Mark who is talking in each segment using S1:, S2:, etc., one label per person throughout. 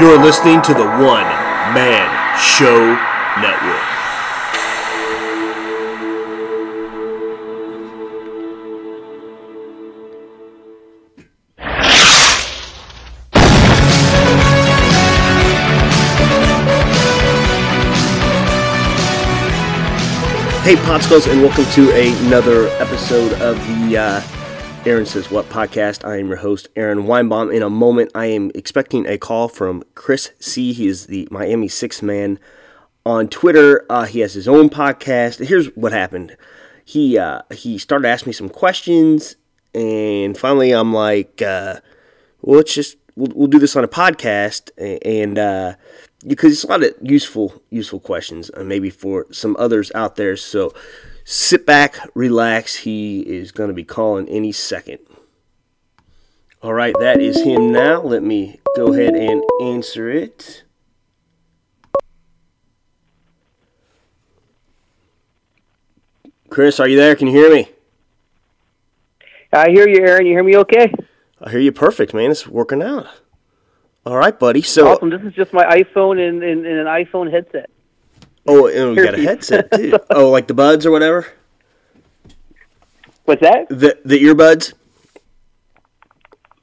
S1: You're listening to the One Man Show Network. Hey, Potskulls, and welcome to another episode of the uh, Aaron Says What podcast. I am your host, Aaron Weinbaum. In a moment, I am expecting a call from Chris C. He is the Miami Sixth Man on Twitter. Uh, he has his own podcast. Here's what happened. He uh, he started asking me some questions, and finally, I'm like, uh, well, let's just we'll, we'll do this on a podcast, and uh, because it's a lot of useful useful questions, uh, maybe for some others out there. So sit back, relax. He is going to be calling any second. All right, that is him now. Let me go ahead and answer it. Chris, are you there? Can you hear me?
S2: I hear you, Aaron. You hear me okay?
S1: I hear you perfect, man. It's working out. All right, buddy. So
S2: awesome. This is just my iPhone and, and, and an iPhone headset.
S1: Oh, and we got a headset too. oh, like the buds or whatever.
S2: What's that?
S1: The the earbuds.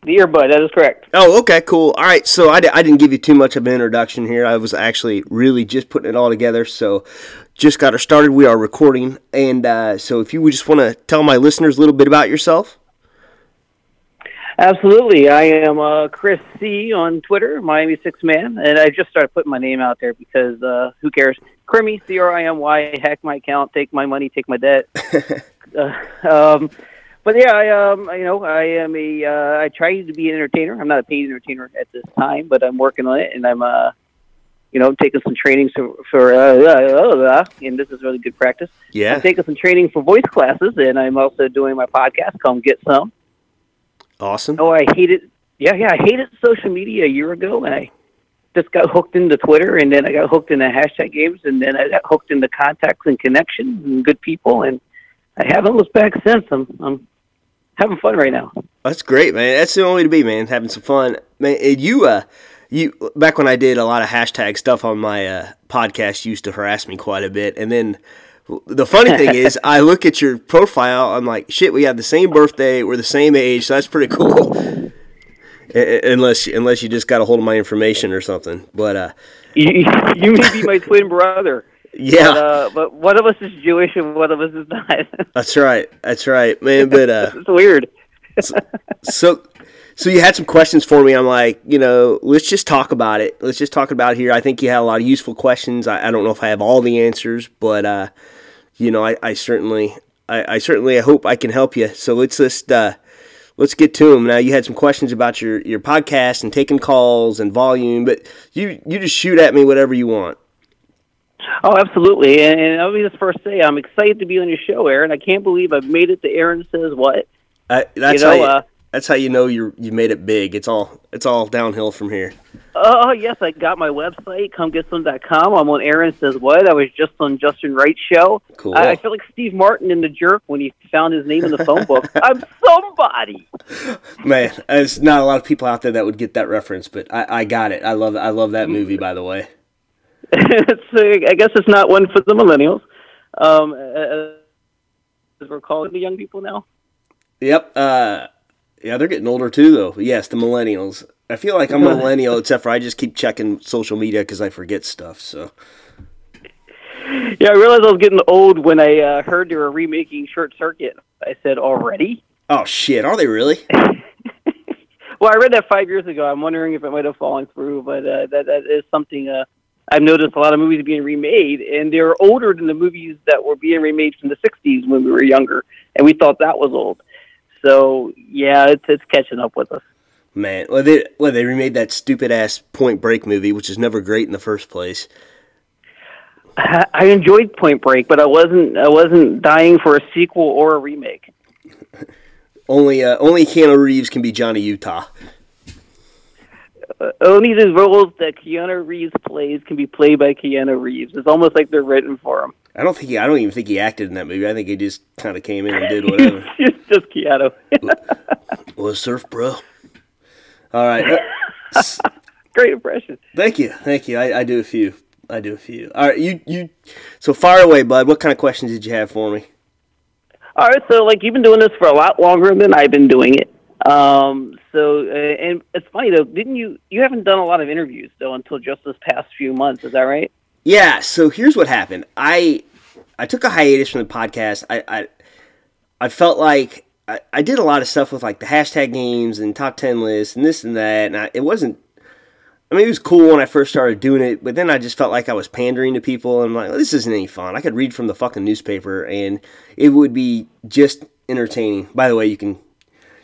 S2: The earbud. That is correct.
S1: Oh, okay, cool. All right, so I, I didn't give you too much of an introduction here. I was actually really just putting it all together. So, just got her started. We are recording, and uh, so if you would just want to tell my listeners a little bit about yourself.
S2: Absolutely. I am uh, Chris C on Twitter, Miami Sixth Man, and I just started putting my name out there because uh, who cares? Crimy, C R I M Y, hack my account, take my money, take my debt. uh, um, but yeah, I um, you know, I am a uh, I try to be an entertainer. I'm not a paid entertainer at this time, but I'm working on it, and I'm uh, you know, taking some training for, for uh, uh, and this is really good practice.
S1: Yeah,
S2: I'm taking some training for voice classes, and I'm also doing my podcast. Come get some.
S1: Awesome.
S2: Oh, I hated. Yeah, yeah, I hated social media a year ago, and I just got hooked into Twitter, and then I got hooked into hashtag games, and then I got hooked into contacts and connections and good people, and I haven't looked back since. I'm, I'm having fun right now.
S1: That's great, man. That's the only way to be, man. Having some fun, man. You, uh, you back when I did a lot of hashtag stuff on my uh, podcast, you used to harass me quite a bit, and then the funny thing is, I look at your profile. I'm like, shit, we have the same birthday. We're the same age, so that's pretty cool. unless unless you just got a hold of my information or something, but uh,
S2: you, you may be my twin brother.
S1: Yeah,
S2: but, uh, but one of us is Jewish and one of us is not.
S1: that's right. That's right, man. But uh,
S2: it's weird.
S1: so, so, you had some questions for me. I'm like, you know, let's just talk about it. Let's just talk about it here. I think you had a lot of useful questions. I, I don't know if I have all the answers, but uh, you know, I, I certainly, I, I, certainly, I hope I can help you. So let's just uh, let's get to them. Now, you had some questions about your your podcast and taking calls and volume, but you you just shoot at me whatever you want.
S2: Oh, absolutely. And, and let me just first say, I'm excited to be on your show, Aaron. I can't believe I've made it to Aaron Says What.
S1: Uh, that's you know, how you, uh, that's how you know you you made it big. It's all it's all downhill from here.
S2: Oh yes, I got my website, comegetSome.com. I'm on Aaron Says What. I was just on Justin Wright's show.
S1: Cool.
S2: I, I feel like Steve Martin in The Jerk when he found his name in the phone book. I'm somebody.
S1: Man, there's not a lot of people out there that would get that reference, but I, I got it. I love I love that movie. By the way,
S2: it's uh, I guess it's not one for the millennials. Um, as we're calling the young people now.
S1: Yep. Uh, yeah, they're getting older too, though. Yes, the millennials. I feel like I'm a millennial, except for I just keep checking social media because I forget stuff. So.
S2: Yeah, I realized I was getting old when I uh, heard they were remaking Short Circuit. I said, "Already?"
S1: Oh shit! Are they really?
S2: well, I read that five years ago. I'm wondering if it might have fallen through, but uh, that that is something uh, I've noticed. A lot of movies being remade, and they're older than the movies that were being remade from the '60s when we were younger, and we thought that was old. So yeah, it's it's catching up with us.
S1: Man, well they well they remade that stupid ass Point Break movie, which is never great in the first place.
S2: I enjoyed Point Break, but I wasn't I wasn't dying for a sequel or a remake.
S1: only uh, only Keanu Reeves can be Johnny Utah.
S2: Uh, only the roles that Keanu Reeves plays can be played by Keanu Reeves. It's almost like they're written for him.
S1: I don't think he. I don't even think he acted in that movie. I think he just kind of came in and did whatever.
S2: it's just Keanu.
S1: well, surf, bro. All right. Uh,
S2: Great impression.
S1: Thank you, thank you. I, I do a few. I do a few. All right, you you. So fire away, bud. What kind of questions did you have for me?
S2: All right, so like you've been doing this for a lot longer than I've been doing it. Um, so uh, and it's funny though, didn't you? You haven't done a lot of interviews though until just this past few months. Is that right?
S1: Yeah. So here's what happened. I I took a hiatus from the podcast. I I, I felt like I, I did a lot of stuff with like the hashtag games and top ten lists and this and that, and I, it wasn't I mean, it was cool when I first started doing it, but then I just felt like I was pandering to people. And I'm like, well, this isn't any fun. I could read from the fucking newspaper, and it would be just entertaining. By the way, you can,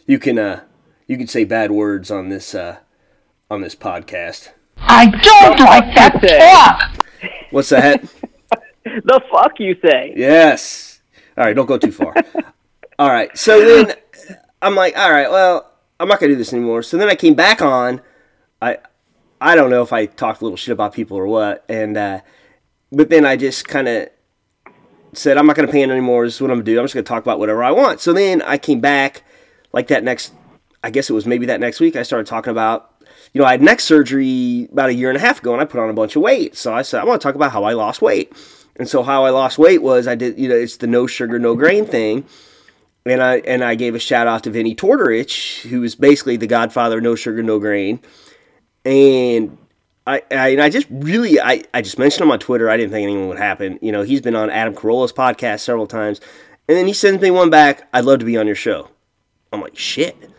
S1: you can, uh, you can say bad words on this, uh, on this podcast.
S3: I don't like that talk.
S1: What's that?
S2: the fuck you say?
S1: Yes. All right, don't go too far. all right, so then I'm like, all right, well, I'm not gonna do this anymore. So then I came back on. I I don't know if I talked a little shit about people or what, and uh, but then I just kind of said I'm not going to pander anymore. This is what I'm going to do. I'm just going to talk about whatever I want. So then I came back like that next. I guess it was maybe that next week. I started talking about. You know, I had neck surgery about a year and a half ago, and I put on a bunch of weight. So I said I want to talk about how I lost weight. And so how I lost weight was I did. You know, it's the no sugar, no grain thing. And I and I gave a shout out to Vinny Tortorich, who is basically the godfather of no sugar, no grain and I, I, I just really I, I just mentioned him on Twitter. I didn't think anything would happen. You know, he's been on Adam Carolla's podcast several times, and then he sends me one back. I'd love to be on your show. I'm like shit.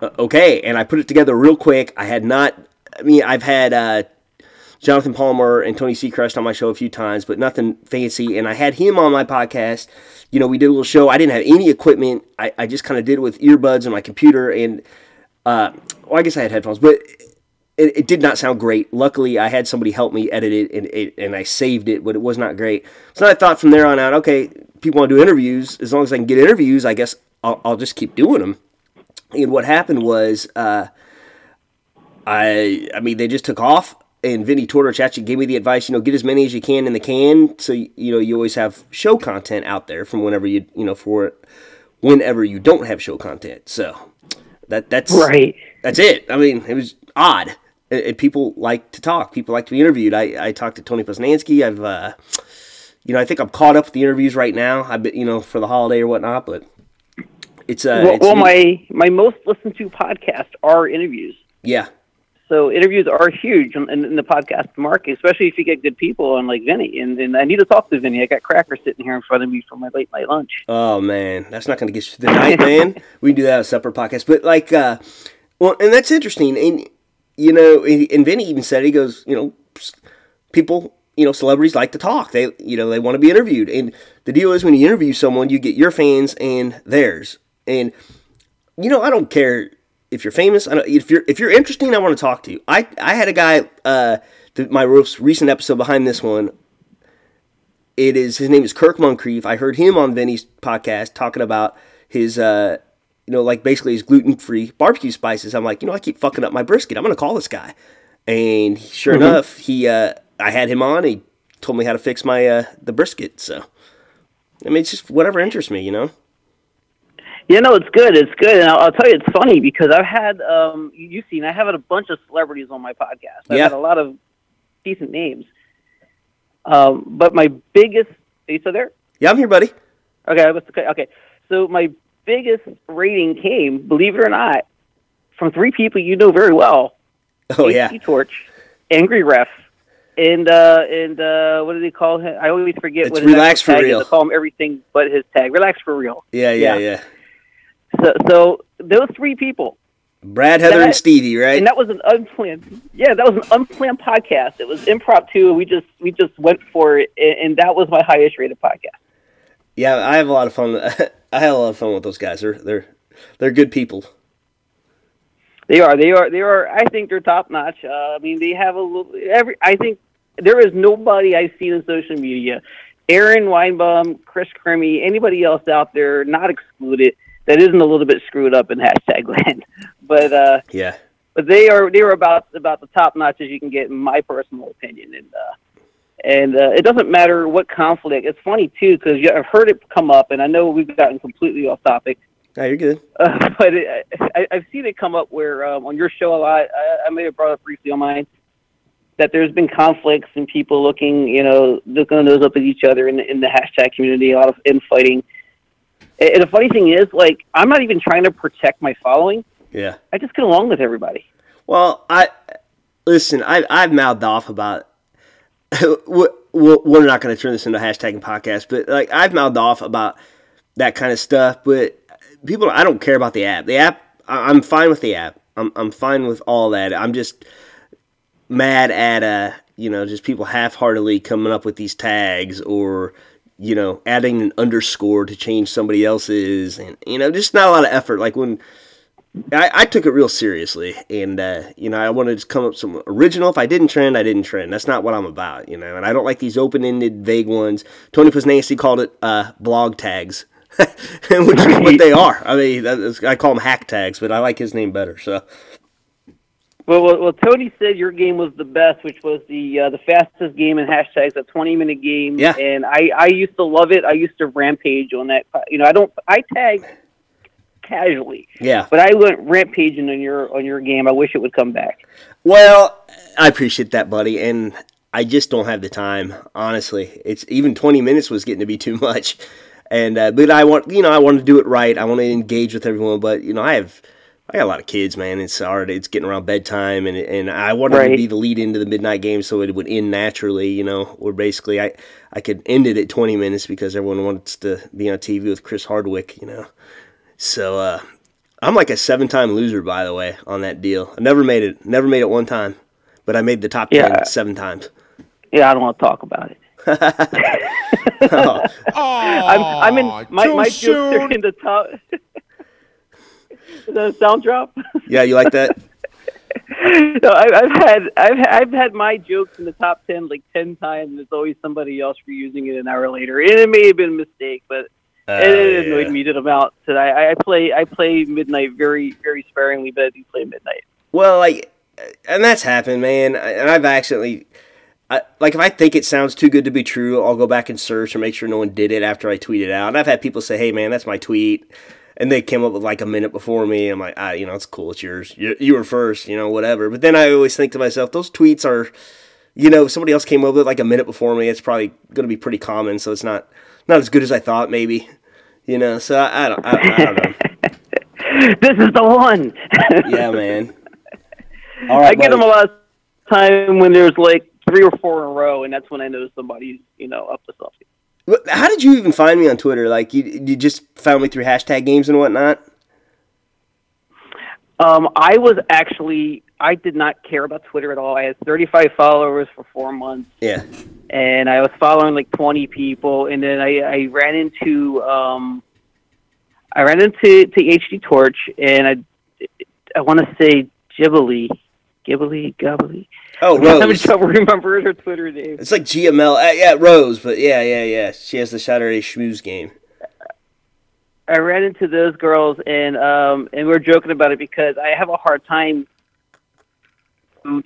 S1: Uh, okay, and I put it together real quick. I had not. I mean, I've had uh, Jonathan Palmer and Tony Seacrest on my show a few times, but nothing fancy. And I had him on my podcast. You know, we did a little show. I didn't have any equipment. I, I just kind of did it with earbuds and my computer. And uh, well, I guess I had headphones, but it, it, did not sound great. Luckily, I had somebody help me edit it and, it, and I saved it, but it was not great. So I thought from there on out, okay, people want to do interviews. As long as I can get interviews, I guess I'll, I'll just keep doing them. And what happened was, uh, I I mean, they just took off. And Vinny Tortorich actually gave me the advice, you know, get as many as you can in the can, so you know you always have show content out there from whenever you you know for whenever you don't have show content. So that that's
S2: right.
S1: That's it. I mean, it was odd and people like to talk. People like to be interviewed. I, I talked to Tony Posnanski. I've, uh, you know, I think I'm caught up with the interviews right now. I've been, you know, for the holiday or whatnot, but it's, uh,
S2: well,
S1: it's
S2: well my, my most listened to podcasts are interviews.
S1: Yeah.
S2: So interviews are huge in, in, the podcast market, especially if you get good people on like Vinny. And, and I need to talk to Vinny. I got Cracker sitting here in front of me for my late night lunch.
S1: Oh man, that's not going to get you through the night, man. We can do that on a separate podcast. But like, uh, well, and that's interesting. And you know, and Vinny even said he goes, you know, people, you know, celebrities like to talk. They, you know, they want to be interviewed. And the deal is when you interview someone, you get your fans and theirs. And you know, I don't care if you're famous. I don't, if you're if you're interesting, I want to talk to you. I I had a guy, uh, the, my most recent episode behind this one. It is his name is Kirk Moncrief. I heard him on Vinny's podcast talking about his uh, you know, like basically his gluten free barbecue spices. I'm like, you know, I keep fucking up my brisket. I'm gonna call this guy. And sure mm-hmm. enough, he uh, I had him on. He told me how to fix my uh, the brisket. So I mean, it's just whatever interests me, you know.
S2: Yeah, no, it's good. It's good, and I'll, I'll tell you, it's funny because I've had um, you've seen I have had a bunch of celebrities on my podcast. I've
S1: yeah.
S2: had a lot of decent names. Um, but my biggest, are you still there?
S1: Yeah, I'm here, buddy.
S2: Okay, okay, okay. So my biggest rating came, believe it or not, from three people you know very well.
S1: Oh yeah,
S2: Torch, Angry Ref, and uh, and uh, what do they call him? I always forget
S1: it's
S2: what
S1: his relax for real.
S2: They call him everything but his tag. Relax for real.
S1: Yeah, yeah, yeah.
S2: yeah. So, so those three people.
S1: Brad, Heather, that, and Stevie, right?
S2: And that was an unplanned. Yeah, that was an unplanned podcast. It was impromptu. We just we just went for it, and that was my highest rated podcast.
S1: Yeah, I have a lot of fun. I had a lot of fun with those guys. They're they're they're good people.
S2: They are. They are. They are. I think they're top notch. Uh, I mean, they have a little. Every. I think there is nobody I've seen in social media, Aaron Weinbaum, Chris Crimy, anybody else out there, not excluded, that isn't a little bit screwed up in hashtag land. But uh,
S1: yeah.
S2: But they are. They are about about the top notch as you can get, in my personal opinion. And uh, and uh, it doesn't matter what conflict. It's funny too because I've heard it come up, and I know we've gotten completely off topic.
S1: No, you're good.
S2: Uh, but it, I, I've seen it come up where um, on your show a lot. I, I may have brought up briefly on mine that there's been conflicts and people looking, you know, looking those up at each other in the, in the hashtag community, a lot of infighting. And the funny thing is, like, I'm not even trying to protect my following.
S1: Yeah.
S2: I just get along with everybody.
S1: Well, I listen. I I've mouthed off about. we're we're not going to turn this into a hashtag and podcast, but like I've mouthed off about that kind of stuff. But people, I don't care about the app. The app, I'm fine with the app. I'm I'm fine with all that. I'm just mad at uh you know just people half-heartedly coming up with these tags or you know adding an underscore to change somebody else's and you know just not a lot of effort. Like when I, I took it real seriously and uh, you know I wanted to just come up with some original. If I didn't trend I didn't trend. That's not what I'm about you know and I don't like these open-ended vague ones. Tony Nancy called it uh, blog tags which is what they are. I mean I call them hack tags but I like his name better so
S2: well, well, well, Tony said your game was the best, which was the uh, the fastest game in hashtags, a twenty minute game.
S1: Yeah.
S2: And I I used to love it. I used to rampage on that. You know, I don't I tag casually.
S1: Yeah.
S2: But I went rampaging on your on your game. I wish it would come back.
S1: Well, I appreciate that, buddy, and I just don't have the time. Honestly, it's even twenty minutes was getting to be too much. And uh, but I want you know I want to do it right. I want to engage with everyone, but you know I have I got a lot of kids, man. It's already it's getting around bedtime, and and I wanted right. to be the lead into the midnight game, so it would end naturally. You know, where basically I I could end it at 20 minutes because everyone wants to be on TV with Chris Hardwick. You know, so uh, I'm like a seven time loser, by the way, on that deal. I never made it, never made it one time, but I made the top yeah. ten seven times.
S2: Yeah, I don't want to talk about it. oh. I'm, I'm in my my jokes are in the top. the sound drop.
S1: Yeah, you like that?
S2: no, I, have had I've I've had my jokes in the top ten like ten times, and it's always somebody else reusing it an hour later. And it may have been a mistake, but uh, it, annoyed yeah. me to them out. Today, I, I play I play midnight very very sparingly, but I do play midnight.
S1: Well, like, and that's happened, man. And I've accidentally. I, like if I think it sounds too good to be true, I'll go back and search and make sure no one did it after I tweet it out. And I've had people say, "Hey, man, that's my tweet." And they came up with like a minute before me. I'm like, ah, you know, it's cool. It's yours. You, you were first, you know, whatever. But then I always think to myself, those tweets are, you know, somebody else came up with it like a minute before me. It's probably going to be pretty common, so it's not not as good as I thought, maybe. You know, so I, I don't, I, I don't know.
S2: this is the one.
S1: yeah, man.
S2: All right, I get them a lot of time when there's like three or four in a row, and that's when I know somebody's, you know, up to something.
S1: How did you even find me on Twitter? Like you, you just found me through hashtag games and whatnot.
S2: Um, I was actually I did not care about Twitter at all. I had 35 followers for four months.
S1: Yeah.
S2: And I was following like 20 people, and then I, I ran into um, I ran into to HD Torch, and I I want to say Ghibli, Ghibli, Ghibli.
S1: Oh, Rose. I'm
S2: trouble remembering her Twitter name.
S1: It's like GML. Uh, yeah, Rose, but yeah, yeah, yeah. She has the Saturday Schmooze game.
S2: I ran into those girls, and um, and we are joking about it because I have a hard time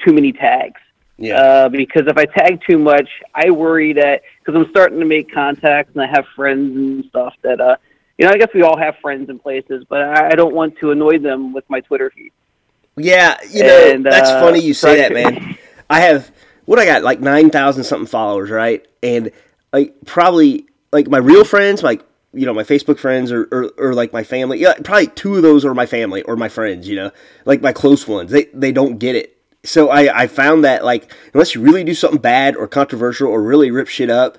S2: too many tags.
S1: Yeah.
S2: Uh, because if I tag too much, I worry that because I'm starting to make contacts and I have friends and stuff that uh, you know, I guess we all have friends in places, but I, I don't want to annoy them with my Twitter feed.
S1: Yeah, you know, and, that's uh, funny you say that, man. I have what I got like nine thousand something followers, right? And like probably like my real friends, like you know my Facebook friends or, or, or like my family. Yeah, probably two of those are my family or my friends. You know, like my close ones. They they don't get it. So I I found that like unless you really do something bad or controversial or really rip shit up,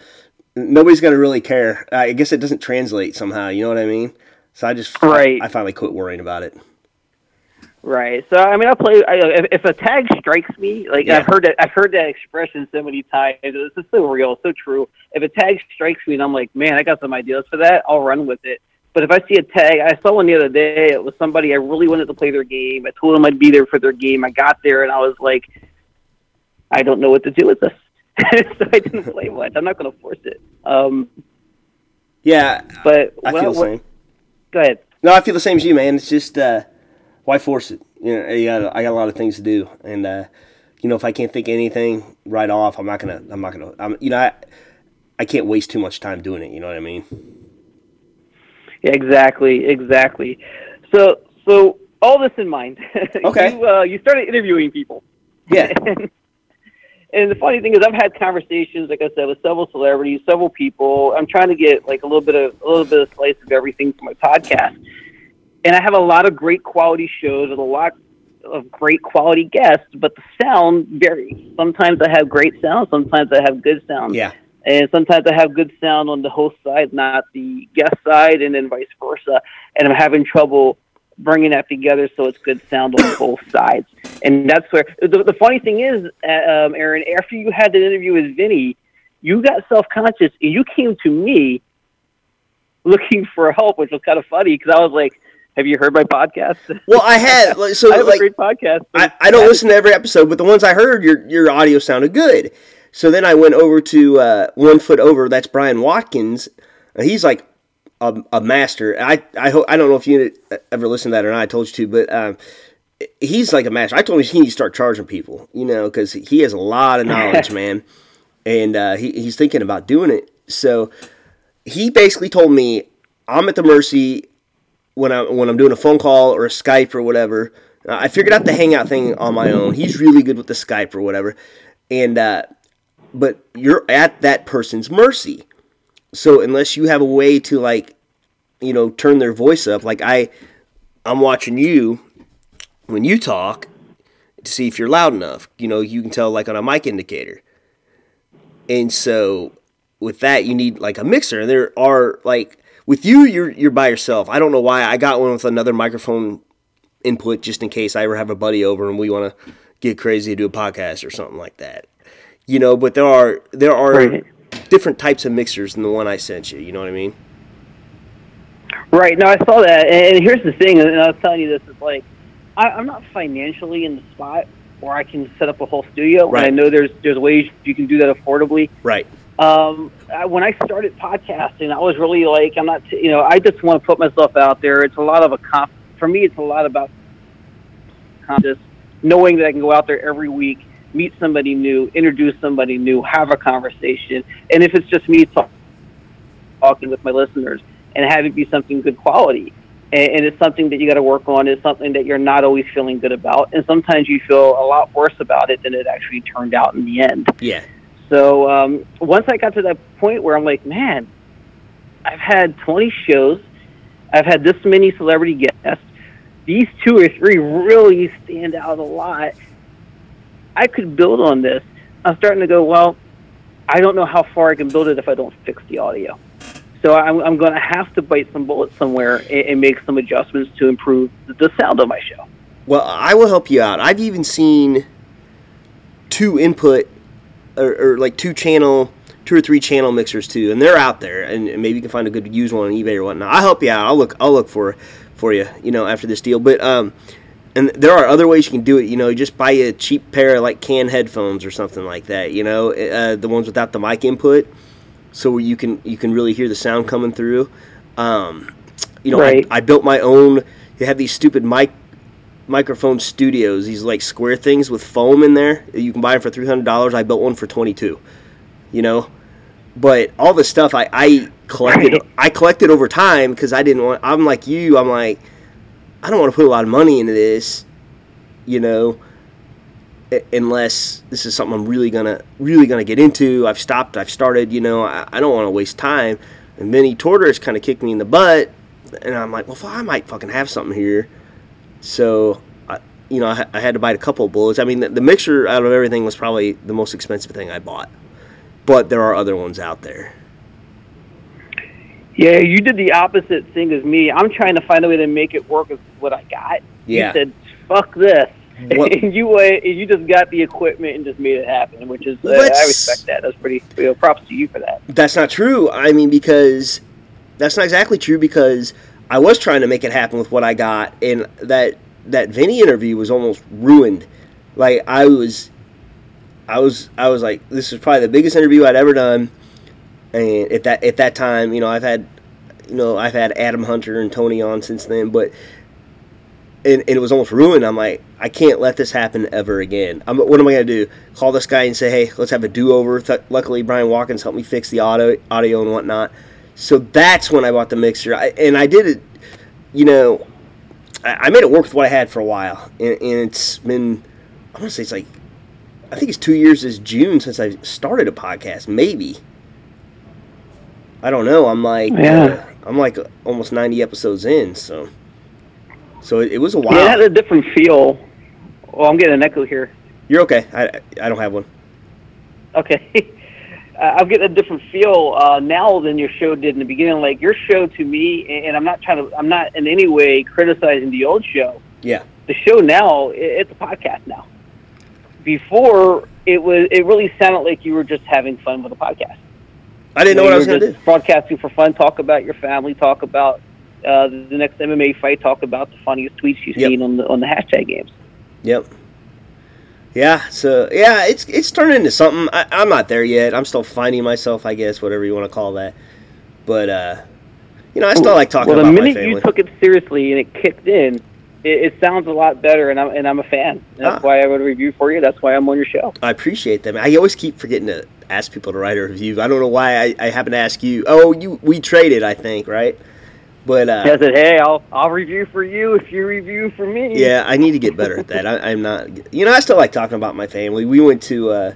S1: nobody's gonna really care. I guess it doesn't translate somehow. You know what I mean? So I just
S2: right.
S1: I, I finally quit worrying about it.
S2: Right. So I mean, I play. I, if, if a tag strikes me, like yeah. I've heard that, I've heard that expression so many times. It's just so real, so true. If a tag strikes me, and I'm like, man, I got some ideas for that. I'll run with it. But if I see a tag, I saw one the other day. It was somebody I really wanted to play their game. I told them I'd be there for their game. I got there, and I was like, I don't know what to do with this. so I didn't play much. I'm not going to force it. Um,
S1: yeah,
S2: but
S1: I feel the same.
S2: Go ahead.
S1: No, I feel the same as you, man. It's just. Uh, why force it? You know, you got, I got a lot of things to do, and uh, you know, if I can't think anything right off, I'm not gonna, I'm not gonna, I'm, you know, I, I can't waste too much time doing it. You know what I mean?
S2: Exactly, exactly. So, so all this in mind,
S1: Okay.
S2: you, uh, you started interviewing people.
S1: Yeah.
S2: and, and the funny thing is, I've had conversations, like I said, with several celebrities, several people. I'm trying to get like a little bit of a little bit of slice of everything for my podcast, and I have a lot of great quality shows with a lot of great quality guests, but the sound varies. Sometimes I have great sound, sometimes I have good sound.
S1: Yeah.
S2: And sometimes I have good sound on the host side, not the guest side, and then vice versa. And I'm having trouble bringing that together so it's good sound on both sides. And that's where the, the funny thing is, uh, um, Aaron, after you had the interview with Vinny, you got self conscious and you came to me looking for help, which was kind of funny because I was like, "Have you heard my podcast?"
S1: Well, I had like, so
S2: I have
S1: like
S2: a great podcast.
S1: I, I don't listen to every episode, but the ones I heard, your your audio sounded good. So then I went over to uh, One Foot Over. That's Brian Watkins. And he's like a, a master. I I hope I don't know if you ever listened to that or not. I told you to, but um, he's like a master. I told him he needs to start charging people, you know, because he has a lot of knowledge, man. And uh, he, he's thinking about doing it. So he basically told me I'm at the mercy when I when I'm doing a phone call or a Skype or whatever. Uh, I figured out the Hangout thing on my own. He's really good with the Skype or whatever, and uh, but you're at that person's mercy. So unless you have a way to like, you know, turn their voice up, like I, I'm watching you when you talk to see if you're loud enough. You know, you can tell like on a mic indicator. And so with that, you need like a mixer. And there are like with you, you're you're by yourself. I don't know why. I got one with another microphone input just in case I ever have a buddy over and we want to get crazy to do a podcast or something like that. You know, but there are there are
S2: Right.
S1: different types of mixers than the one I sent you. You know what I mean?
S2: Right. No, I saw that, and and here's the thing. And I was telling you this is like, I, I'm not financially in the spot where I can set up a whole studio.
S1: Right.
S2: And I know there's there's ways you can do that affordably.
S1: Right.
S2: Um, I, when I started podcasting, I was really like, I'm not, you know, I just want to put myself out there. It's a lot of a comp. For me, it's a lot about just knowing that I can go out there every week, meet somebody new, introduce somebody new, have a conversation, and if it's just me talk, talking with my listeners, and have it be something good quality. And, and it's something that you got to work on. It's something that you're not always feeling good about, and sometimes you feel a lot worse about it than it actually turned out in the end.
S1: Yeah.
S2: So um, once I got to that point where I'm like, man, I've had 20 shows, I've had this many celebrity guests. These two or three really stand out a lot. I could build on this. I'm starting to go, well, I don't know how far I can build it if I don't fix the audio. So I'm, I'm going to have to bite some bullets somewhere and, and make some adjustments to improve the sound of my show.
S1: Well, I will help you out. I've even seen two input or, or like two channel, two or three channel mixers too, and they're out there, and, and maybe you can find a good used one on eBay or whatnot. I'll help you out. I'll look. I'll look for for you. You know, after this deal, but um, and there are other ways you can do it. You know, you just buy a cheap pair of like can headphones or something like that. You know, uh, the ones without the mic input, so you can you can really hear the sound coming through. Um, you know,
S2: Right.
S1: I, I built my own. They have these stupid mic microphone studios. These like square things with foam in there. You can buy them for three hundred dollars. I built one for twenty two. You know, but all the stuff I, I collected, I collected over time because I didn't want. I'm like you. I'm like, I don't want to put a lot of money into this. You know, unless this is something I'm really gonna really gonna get into. I've stopped. I've started. You know, I, I don't want to waste time. And Vinny Tortorich kind of kicked me in the butt, and I'm like, well, I might fucking have something here. So, I, you know, I, I had to bite a couple of bullets. I mean, the, the mixer out of everything was probably the most expensive thing I bought, but there are other ones out there.
S2: Yeah, you did the opposite thing as me. I'm trying to find a way to make it work with what I got.
S1: Yeah.
S2: You said, "Fuck this,"
S1: What-
S2: and you and you just got the equipment and just made it happen, which is uh, I respect that. That's pretty. You know, props to you for that.
S1: That's not true. I mean, because that's not exactly true. Because I was trying to make it happen with what I got, and that that Vinny interview was almost ruined. Like I was, I was, I was like, this is probably the biggest interview I'd ever done. And at that at that time, you know, I've had, you know, I've had Adam Hunter and Tony on since then, but. And, and it was almost ruined. I'm like, I can't let this happen ever again. I'm, what am I going to do? Call this guy and say, hey, let's have a do over? Th- luckily, Brian Watkins helped me fix the audio, audio and whatnot. So that's when I bought the mixer, I, and I did it. You know, I, I made it work with what I had for a while, and, and it's been. I want to say it's like, I think it's two years this June since I started a podcast. Maybe. I don't know. I'm like,
S2: Yeah.
S1: uh, I'm like almost 90 episodes in, so. So it, it was a while.
S2: Yeah, it had a different feel. Oh, I'm getting an echo here.
S1: You're okay. I, I don't have one.
S2: Okay. I'm getting a different feel uh, now than your show did in the beginning. Like your show to me, and I'm not trying to, I'm not in any way criticizing the old show.
S1: Yeah.
S2: The show now, it's a podcast now. Before, it was, it really sounded like you were just having fun with a podcast.
S1: I didn't know what I was going to do.
S2: Broadcasting for fun, talk about your family, talk about uh, the next MMA fight, talk about the funniest tweets you've
S1: Yep.
S2: seen on the on the hashtag games.
S1: Yep. Yeah, so yeah, it's it's turned into something. I, I'm not there yet. I'm still finding myself, I guess, whatever you want to call that. But uh, you know, I still like talking
S2: well, the
S1: about my
S2: minute you took it seriously and it kicked in, it, it sounds a lot better, and I'm and I'm a fan. And that's
S1: Ah.
S2: why I wrote a review for you. That's why I'm on your show.
S1: I appreciate them. I always keep forgetting to ask people to write a review. I don't know why I, I happen to ask you. Oh, you we traded, I think, right? But uh,
S2: I said, hey, I'll I'll review for you if you review for me.
S1: Yeah, I need to get better at that. I, I'm not. You know, I still like talking about my family. We went to. Uh,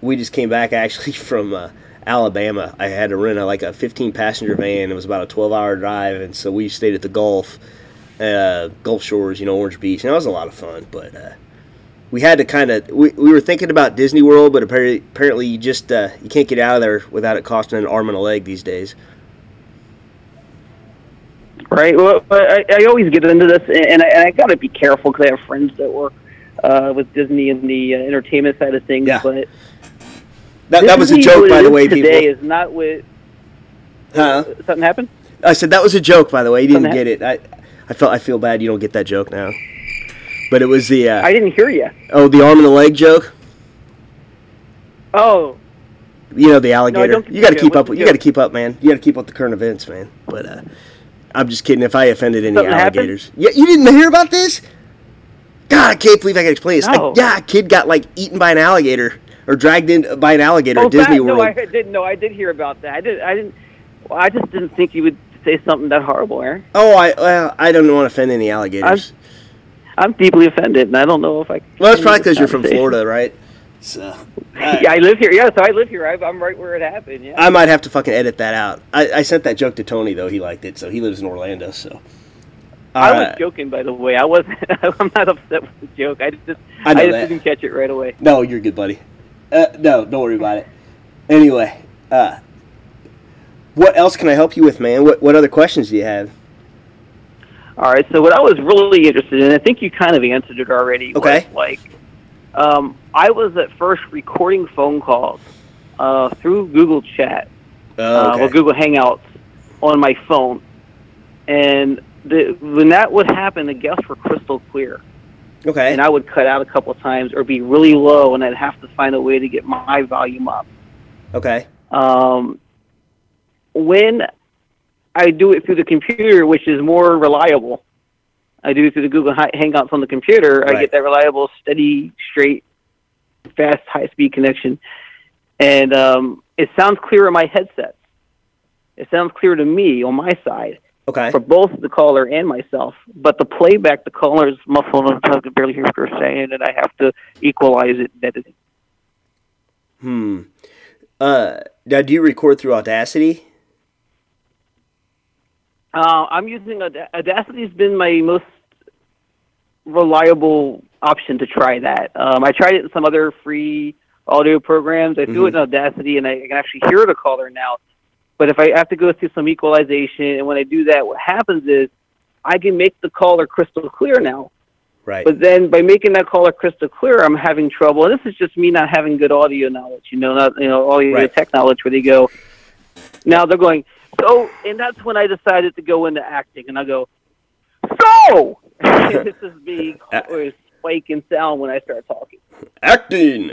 S1: we just came back actually from uh, Alabama. I had to rent a, like a 15 passenger van. It was about a 12 hour drive, and so we stayed at the Gulf, uh, Gulf Shores, you know, Orange Beach, and that was a lot of fun. But uh, we had to kind of. We, we were thinking about Disney World, but apparently, apparently you just uh, you can't get out of there without it costing an arm and a leg these days.
S2: Right. Well, I, I always get into this, and I, and I got to be careful because I have friends that work uh, with Disney and the uh, entertainment side of things.
S1: Yeah.
S2: But
S1: That, that was a joke, by the way,
S2: Today
S1: people.
S2: is not with
S1: Huh?
S2: something happened.
S1: I said that was a joke, by the way. You didn't
S2: Something
S1: get it. I, I felt I feel bad you don't get that joke now. But it was the uh,
S2: I didn't hear you.
S1: oh the arm and the leg joke.
S2: Oh,
S1: You know the alligator.
S2: don't
S1: you got to keep up. You got to keep up, man. You got to keep up with the current events, man. But uh, I'm just kidding. If I offended any
S2: Something happened?
S1: alligators, yeah, you didn't hear about this? God, I can't believe I can explain this.
S2: No.
S1: A, yeah, a kid got like eaten by an alligator or dragged in by an alligator
S2: oh,
S1: at Disney
S2: that,
S1: World.
S2: no, I didn't. No, I did hear about that. I did. I didn't. Well, I just didn't think you would say something that horrible, Aaron.
S1: Oh, I well, I don't want to offend any alligators.
S2: I'm deeply offended, and I don't know if I.
S1: well, it's probably because you're from. Florida, right? So.
S2: yeah, I live here. Yeah, so I live here. I, I'm right where it happened. Yeah.
S1: I might have to fucking edit that out. I, I sent that joke to Tony though; he liked it. So he lives in Orlando. So
S2: I
S1: Uh,
S2: was joking, by the way. I wasn't. I'm not upset with the joke. I just.
S1: I know
S2: just
S1: that.
S2: didn't catch it right away.
S1: No, you're good, buddy. Uh, no, don't worry about it. Anyway, uh, what else can I help you with, man? What what other questions do you have?
S2: All right. So what I was really interested in, I think you kind of answered it already.
S1: Okay.
S2: like, um, I was at first recording phone calls uh, through Google Chat
S1: Oh,
S2: uh, or Google Hangouts on my phone, and the, when that would happen, the guests were crystal clear,
S1: okay.
S2: and I would cut out a couple of times or be really low, and I'd have to find a way to get my volume up.
S1: okay.
S2: Um, when I do it through the computer, which is more reliable, I do it through the Google Hangouts on the computer. I get that reliable, steady, straight, fast, high-speed connection, and um, it sounds clear in my headset. It sounds clear to me on my side
S1: Okay.
S2: for both the caller and myself. But the playback, the caller is muffled and I can barely hear what they're saying, and I have to equalize it in editing.
S1: Hmm. Uh, now, do you record through Audacity?
S2: Uh, I'm using Aud- Audacity's been my most reliable option to try that. Um, I tried it in some other free audio programs. I do it in Audacity, and I can actually hear the caller now. But if I have to go through some equalization, and when I do that, what happens is I can make the caller crystal clear now.
S1: Right.
S2: But then by making that caller crystal clear, I'm having trouble. And this is just me not having good audio knowledge, you know, not you know audio
S1: Right.
S2: tech knowledge where they go. Now they're going. So, and that's when I decided to go into acting, and I go. So this is me or spike in sound when I start talking.
S1: acting.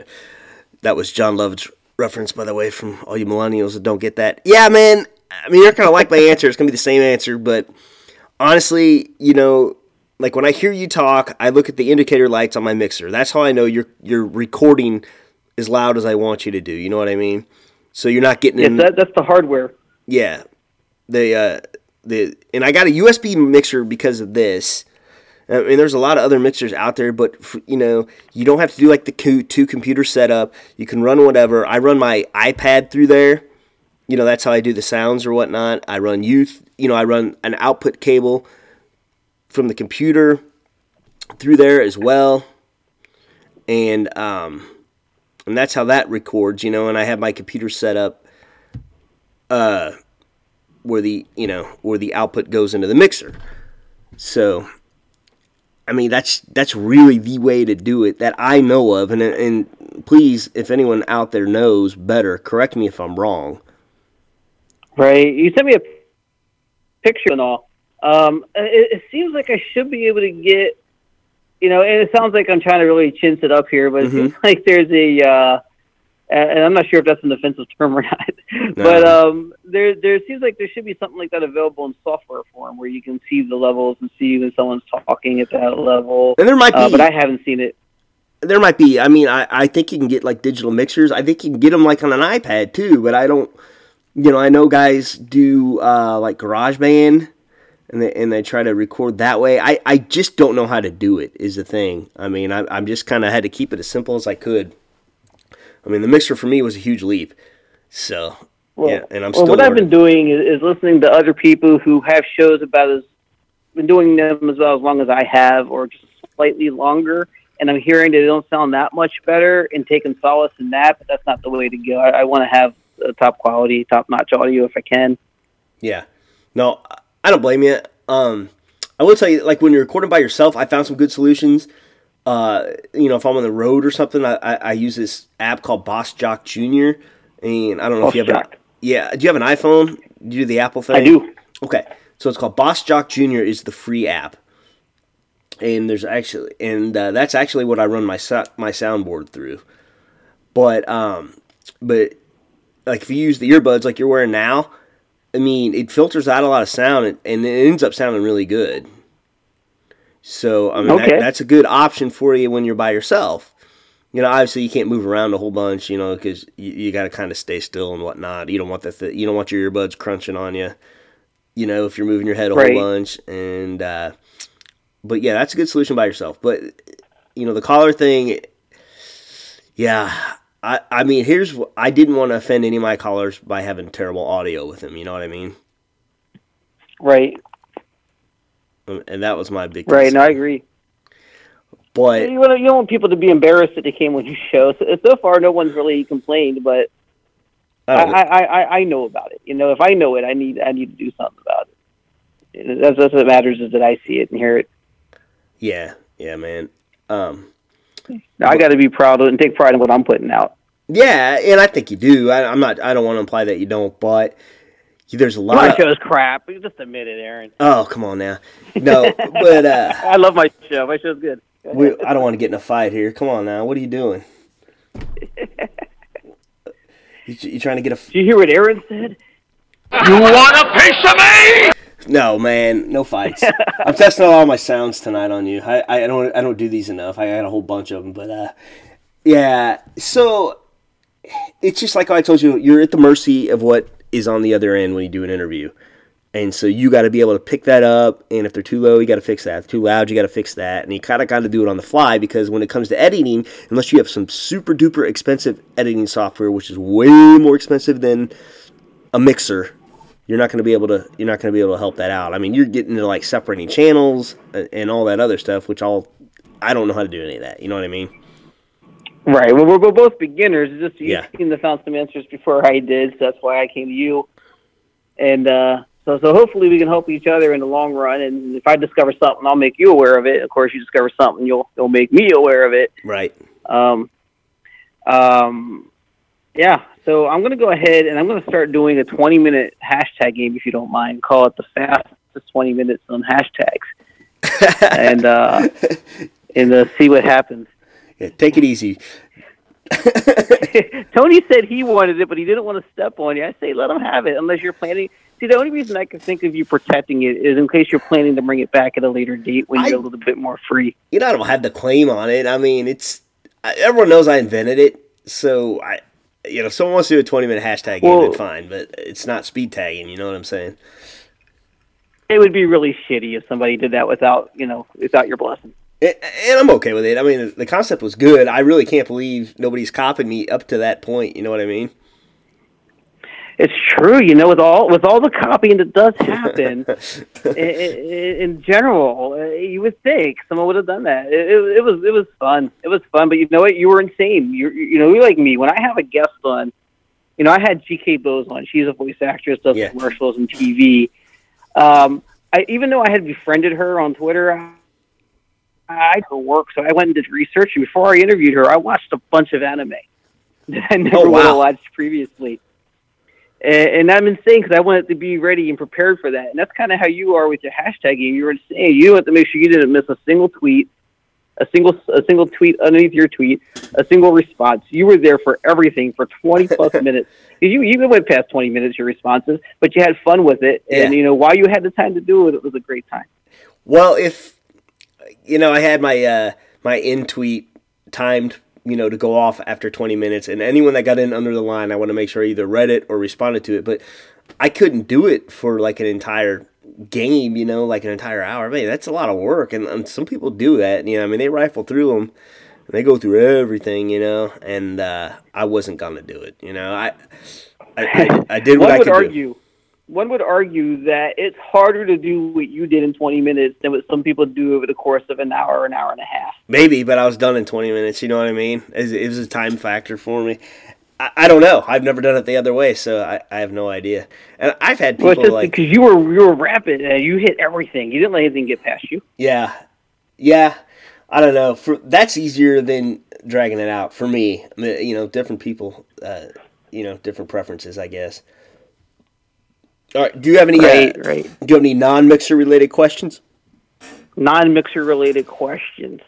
S1: That was Jon Lovitz reference, by the way, from all you millennials that don't get that. Yeah, man. I mean, you're kind of like my answer. It's gonna be the same answer, but honestly, you know, like when I hear you talk, I look at the indicator lights on my mixer. That's how I know you're you're recording as loud as I want you to do. You know what I mean? So you're not getting
S2: Yes,
S1: in.
S2: that, that's the hardware.
S1: Yeah, the uh, the and I got a USB mixer because of this. I mean, there's a lot of other mixers out there, but you know, you don't have to do like the two computer setup. You can run whatever. I run my iPad through there. You know, that's how I do the sounds or whatnot. I run youth. You know, I run an output cable from the computer through there as well, and um, and that's how that records. You know, and I have my computer set up, uh, where the you know where the output goes into the mixer. So, I mean that's that's really the way to do it that I know of, and and please, if anyone out there knows better, correct me if I'm wrong.
S2: Right. You sent me a picture and all. Um, it, it seems like I should be able to get, you know, and it sounds like I'm trying to really chintz it up here, but it seems like there's a, uh, and I'm not sure if that's an offensive term or not, but um, there there seems like there should be something like that available in software form where you can see the levels and see when someone's talking at that level.
S1: And there might be,
S2: Uh, but I haven't seen it.
S1: there might be. I mean, I, I think you can get like digital mixers. I think you can get them like on an iPad too. But I don't. You know, I know guys do uh, like GarageBand, and they and they try to record that way. I, I just don't know how to do it. Is the thing. I mean, I, I'm just kind of had to keep it as simple as I could. I mean, the mixer for me was a huge leap. So
S2: Well,
S1: yeah, and I'm
S2: well,
S1: still
S2: what I've been doing is, is listening to other people who have shows about as been doing them as well as long as I have, or just slightly longer. And I'm hearing that they don't sound that much better, and taking solace in that. But that's not the way to go. I, I want to have uh, top quality, top notch audio if I can.
S1: Yeah. No, I don't blame you. Um, I will tell you, like when you're recording by yourself, I found some good solutions. Uh, you know, if I'm on the road or something, I, I, I use this app called Boss Jock Junior, and I don't know if you have an yeah. Do you have an iPhone? Do you do the Apple thing?
S2: I do.
S1: Okay, so it's called Boss Jock Junior. is the free app, and there's actually and uh, that's actually what I run my so- my soundboard through. But um, but like if you use the earbuds like you're wearing now, I mean it filters out a lot of sound and, and it ends up sounding really good. So I mean that, that's a good option for you when you're by yourself. You know, obviously you can't move around a whole bunch, you know, because you, you got to kind of stay still and whatnot. You don't want that. Th- you don't want your earbuds crunching on you. You know, if you're moving your head a
S2: Right.
S1: whole bunch, and uh, but yeah, that's a good solution by yourself. But you know, the collar thing, yeah. I, I mean, here's I didn't want to offend any of my callers by having terrible audio with them. You know what I mean?
S2: Right.
S1: Um, And that was my big
S2: Right.
S1: concern.
S2: No, I agree.
S1: But
S2: You, want, you don't want people to be embarrassed that they came on your show. So, so far, no one's really complained, but
S1: I
S2: I, I, I, know about it. You know, if I know it, I need I need to do something about it. That's, that's what matters is that I see it and hear it.
S1: yeah, yeah, man. Um,
S2: Now, I got to be proud of it and take pride in what I'm putting out.
S1: yeah, and I think you do. I, I'm not. I don't want to imply that you don't, but there's a lot.
S2: My
S1: Of,
S2: show's crap. You just admit it, Aaron.
S1: oh, come on now. No, but uh,
S2: I love my show. My show's good.
S1: We. I don't want to get in a fight here. Come on now. What are you doing? You, you trying to get a? f-
S2: Did you hear what Aaron said?
S3: You want a piece of me?
S1: No, man, no fights. I'm testing all my sounds tonight on you. I, I don't I don't do these enough. I got a whole bunch of them, but uh, yeah. So it's just like I told you, you're at the mercy of what is on the other end when you do an interview, and so you got to be able to pick that up. And if they're too low, you got to fix that. If too loud, you got to fix that. And you kind of got to do it on the fly because when it comes to editing, unless you have some super duper expensive editing software, which is way more expensive than a mixer you're not going to be able to you're not going to be able to help that out. I mean, you're getting into like separating channels and, and all that other stuff, which all I don't know how to do any of that. You know what I mean?
S2: Right. Well, we're, we're both beginners. It's just you
S1: Yeah.
S2: seem to found some answers before I did, so that's why I came to you. And uh, so, so hopefully we can help each other in the long run. And if I discover something, I'll make you aware of it. Of course, you discover something, you'll you'll make me aware of it.
S1: Right.
S2: Um, um, yeah. So I'm going to go ahead and I'm going to start doing a 20 minute hashtag game, if you don't mind. Call it the fastest 20 minutes on hashtags, and uh, and uh, see what happens.
S1: Yeah, take it easy.
S2: Tony said he wanted it, but he didn't want to step on you. I say let him have it, unless you're planning. See, the only reason I can think of you protecting it is in case you're planning to bring it back at a later date when
S1: I-
S2: you're a little bit more free.
S1: You know, I don't have the claim on it. I mean, it's everyone knows I invented it, so I you know, if someone wants to do a 20 minute hashtag game, then fine, but it's not speed tagging. You know what I'm saying?
S2: It would be really shitty if somebody did that without, you know, without your blessing.
S1: And, I'm okay with it. I mean, the concept was good. I really can't believe nobody's copied me up to that point. You know what I mean?
S2: It's true, you know, with all with all the copying that does happen in, in, general, uh, you would think someone would have done that. It, it, it, was it was fun. It was fun, but you know what? You were insane. You you know, you're like me. When I have a guest on, you know, I had GK Bose on. She's a voice actress, does yeah. commercials and TV. Um, I even though I had befriended her on Twitter, I, I her work, so I went and did research. And before I interviewed her, I watched a bunch of anime that I never oh, wow. watched previously and, and I'm insane because I wanted to be ready and prepared for that. And that's kind of how you are with your hashtagging. You're insane. You want to make sure you didn't miss a single tweet, a single a single tweet underneath your tweet, a single response. You were there for everything for 20 plus minutes. You even went past 20 minutes your responses, but you had fun with it. And yeah. you know while you had the time to do it, it was a great time.
S1: Well, if you know, I had my uh, my in tweet timed you know, to go off after 20 minutes. And anyone that got in under the line, I want to make sure I either read it or responded to it. But I couldn't do it for like an entire game, you know, like an entire hour. Man, that's a lot of work. And, and some people do that. You know, I mean, they rifle through them. They go through everything, you know, and uh, I wasn't gonna do it. You know, I I, I, I did what I could
S2: argue.
S1: do
S2: one would argue that it's harder to do what you did in 20 minutes than what some people do over the course of an hour, an hour and a half.
S1: Maybe, but I was done in 20 minutes. You know what I mean? It was a time factor for me. I, I don't know. I've never done it the other way, so I, I have no idea. And I've had people well, like
S2: because you were you were rapid and you hit everything. You didn't let anything get past you.
S1: Yeah, yeah. I don't know. For that's easier than dragging it out for me. You know, different people. Uh, you know, different preferences, I guess. All right. Do you have any? Right, uh, right. Do you have any non-mixer related questions?
S2: Non-mixer related questions.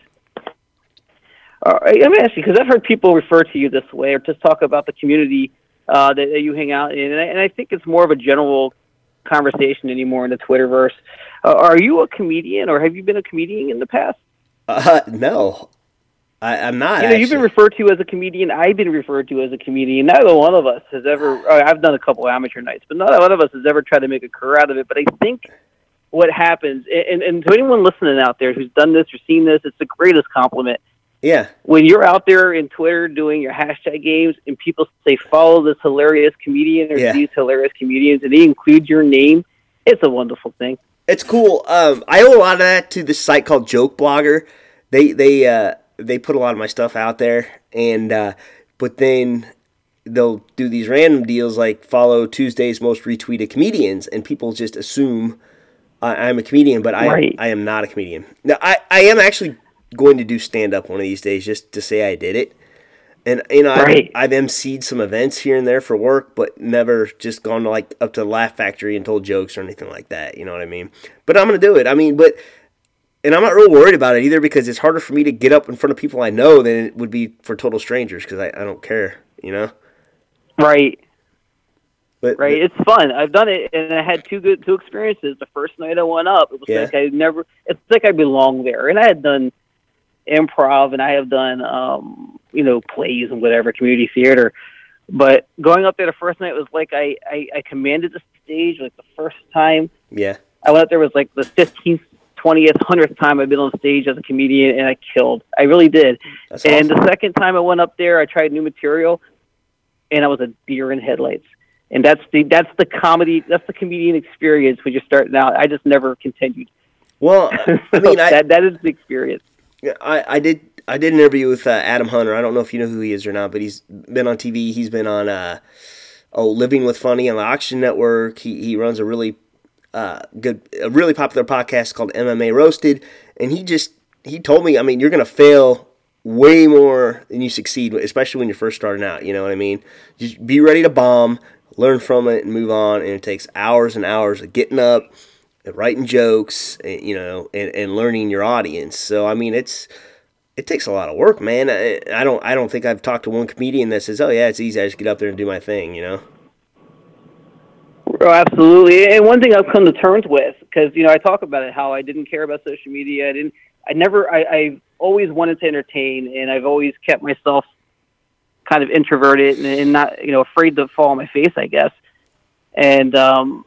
S2: All right, let me ask you because I've heard people refer to you this way, or just talk about the community uh, that, that, you hang out in, and I, and I, think it's more of a general conversation anymore in the Twitterverse. Uh, are you a comedian, or have you been a comedian in the past?
S1: Uh, no, I, am not.
S2: You know, you've been referred to as a comedian. I've been referred to as a comedian. Neither one of us has ever. Uh, I've done a couple amateur nights, but not one of us has ever tried to make a career out of it. But I think what happens, and, and to anyone listening out there who's done this or seen this, it's the greatest compliment.
S1: Yeah.
S2: When you're out there in Twitter doing your hashtag games and people say follow this hilarious comedian or yeah. these hilarious comedians, and they include your name, it's a wonderful thing.
S1: It's cool. Um, I owe a lot of that to this site called Joke Blogger. They they uh, they put a lot of my stuff out there, and uh, but then they'll do these random deals like follow Tuesday's most retweeted comedians, and people just assume I'm a comedian, but I right. I am not a comedian. Now I, I am actually going to do stand up one of these days just to say I did it. And you know, right. I've, I've emceed some events here and there for work, but never just gone to like up to the Laugh Factory and told jokes or anything like that. You know what I mean? But I'm gonna do it. I mean, but and I'm not real worried about it either because it's harder for me to get up in front of people I know than it would be for total strangers because I, I don't care, you know.
S2: Right. But right, it's fun. I've done it, and I had two good two experiences. The first night I went up, it was yeah. like I never. It's like I belong there, and I had done improv, and I have done, um, you know, plays and whatever, community theater. But going up there the first night was like I, I, I commanded the stage like the first time.
S1: Yeah.
S2: I went up there was like the fifteenth 20th, 100th time I've been on stage as a comedian, and I killed. I really did. That's and awesome. the second time I went up there, I tried new material, and I was a deer in headlights. And that's the that's the comedy that's the comedian experience when you're starting out. I just never continued.
S1: Well, I mean, I,
S2: that that is the experience.
S1: I I did I did an interview with uh, Adam Hunter. I don't know if you know who he is or not, but he's been on TV. He's been on uh, oh Living with Funny on the Oxygen Network. He he runs a really uh, good, a really popular podcast called MMA Roasted, and he just he told me, I mean, you're gonna fail way more than you succeed, especially when you're first starting out. You know what I mean? Just be ready to bomb, learn from it, and move on. And it takes hours and hours of getting up, writing jokes, and, you know, and, and learning your audience. So I mean, it's it takes a lot of work, man. I, I don't I don't think I've talked to one comedian that says, "Oh yeah, it's easy. I just get up there and do my thing," you know.
S2: Oh, absolutely. And one thing I've come to terms with, because you know, I talk about it how I didn't care about social media. I didn't. I never. I, I always wanted to entertain, and I've always kept myself kind of introverted and, and not you know afraid to fall on my face, I guess. And um,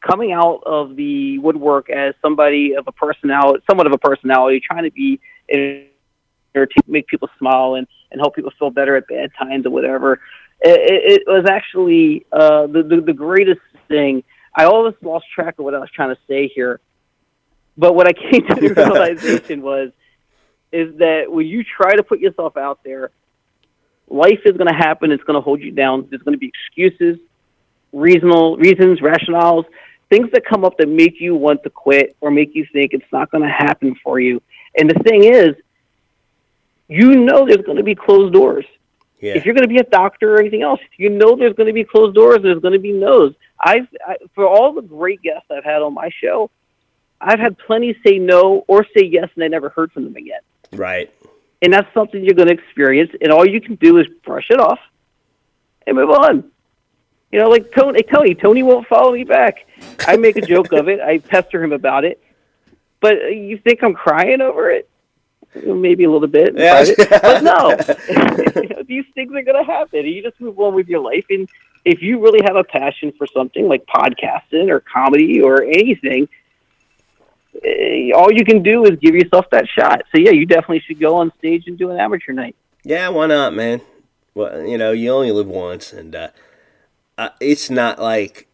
S2: coming out of the woodwork as somebody of a personality, somewhat of a personality, trying to be to make people smile and, and help people feel better at bad times or whatever. It, it was actually uh, the, the, the greatest thing. I always lost track of what I was trying to say here, but what I came to the realization was is that when you try to put yourself out there, life is going to happen. It's going to hold you down. There's going to be excuses, reasonable reasons, rationales, things that come up that make you want to quit or make you think it's not going to happen for you. And the thing is, you know there's going to be closed doors. Yeah. If you're going to be a doctor or anything else, you know there's going to be closed doors. There's going to be no's. I've I, for all the great guests I've had on my show, I've had plenty say no or say yes, and I never heard from them again.
S1: Right.
S2: And that's something you're going to experience, and all you can do is brush it off and move on. You know, like Tony, Tony, Tony won't follow me back. I make a joke of it. I pester him about it. But you think I'm crying over it? Maybe a little bit, yeah. but no, these things are going to happen. You just move on with your life, and if you really have a passion for something like podcasting or comedy or anything, eh, all you can do is give yourself that shot. So yeah, you definitely should go on stage and do an amateur night.
S1: Yeah, why not, man? Well, you know, you only live once, and uh, uh, it's not like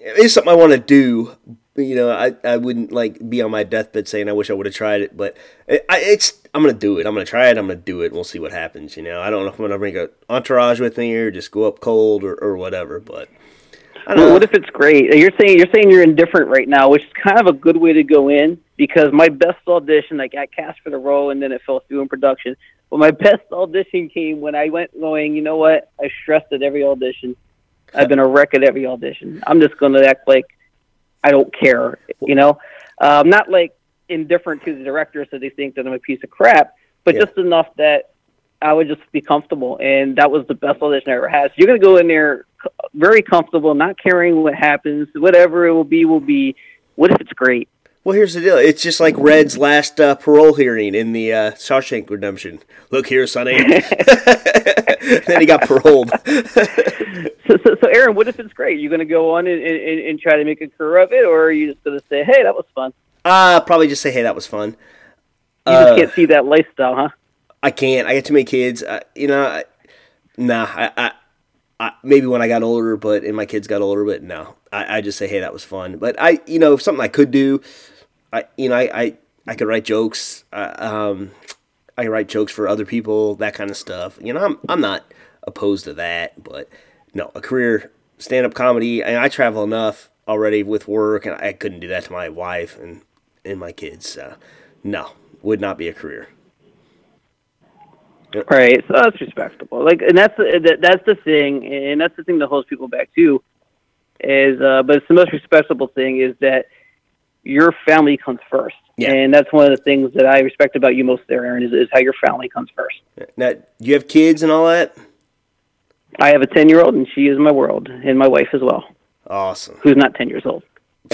S1: it's something I want to do, you know, I, I wouldn't like be on my deathbed saying I wish I would have tried it, but it, I, it's I'm gonna do it. I'm gonna try it. I'm gonna do it. We'll see what happens. You know, I don't know if I'm gonna bring a entourage with me or just go up cold or, or whatever. But
S2: well, what if it's great? You're saying you're saying you're indifferent right now, which is kind of a good way to go in because my best audition, I got cast for the role and then it fell through in production. But my best audition came when I went going. You know what? I stressed at every audition. I've been a wreck at every audition. I'm just gonna act like I don't care, you know. Um, not like indifferent to the director, so they think that I'm a piece of crap, but yeah. just enough that I would just be comfortable, and that was the best audition I ever had. So you're gonna go in there very comfortable, not caring what happens, whatever it will be will be. What if it's great?
S1: Well, here's the deal. It's just like Red's last uh, parole hearing in the uh, Shawshank Redemption. Look here, Sonny. then he got paroled.
S2: so, so, so, Aaron, what if it's great? You going to go on and, and, and, try to make a career of it, or are you just going to say, "Hey, that was fun"?
S1: Uh probably just say, "Hey, that was fun."
S2: You uh, just can't see that lifestyle, huh?
S1: I can't. I got too many kids. I, you know, I, nah. I, I, I, maybe when I got older, but and my kids got older, but no. I, I just say, "Hey, that was fun." But I, you know, something I could do I you know I I, I could write jokes. Uh, um, I can write jokes for other people, that kind of stuff. You know, I'm I'm not opposed to that, but no, a career stand up comedy. I, I travel enough already with work, and I couldn't do that to my wife and and my kids. No, would not be a career.
S2: Right, so that's respectable. Like, and that's the, that's the thing, and that's the thing that holds people back too. Is, uh, but it's the most respectable thing is that your family comes first. Yeah. And that's one of the things that I respect about you most there, Aaron, is, is how your family comes first.
S1: Now, do you have kids and all that?
S2: I have a 10 year old, and she is my world, and my wife as well.
S1: Awesome.
S2: Who's not 10 years old.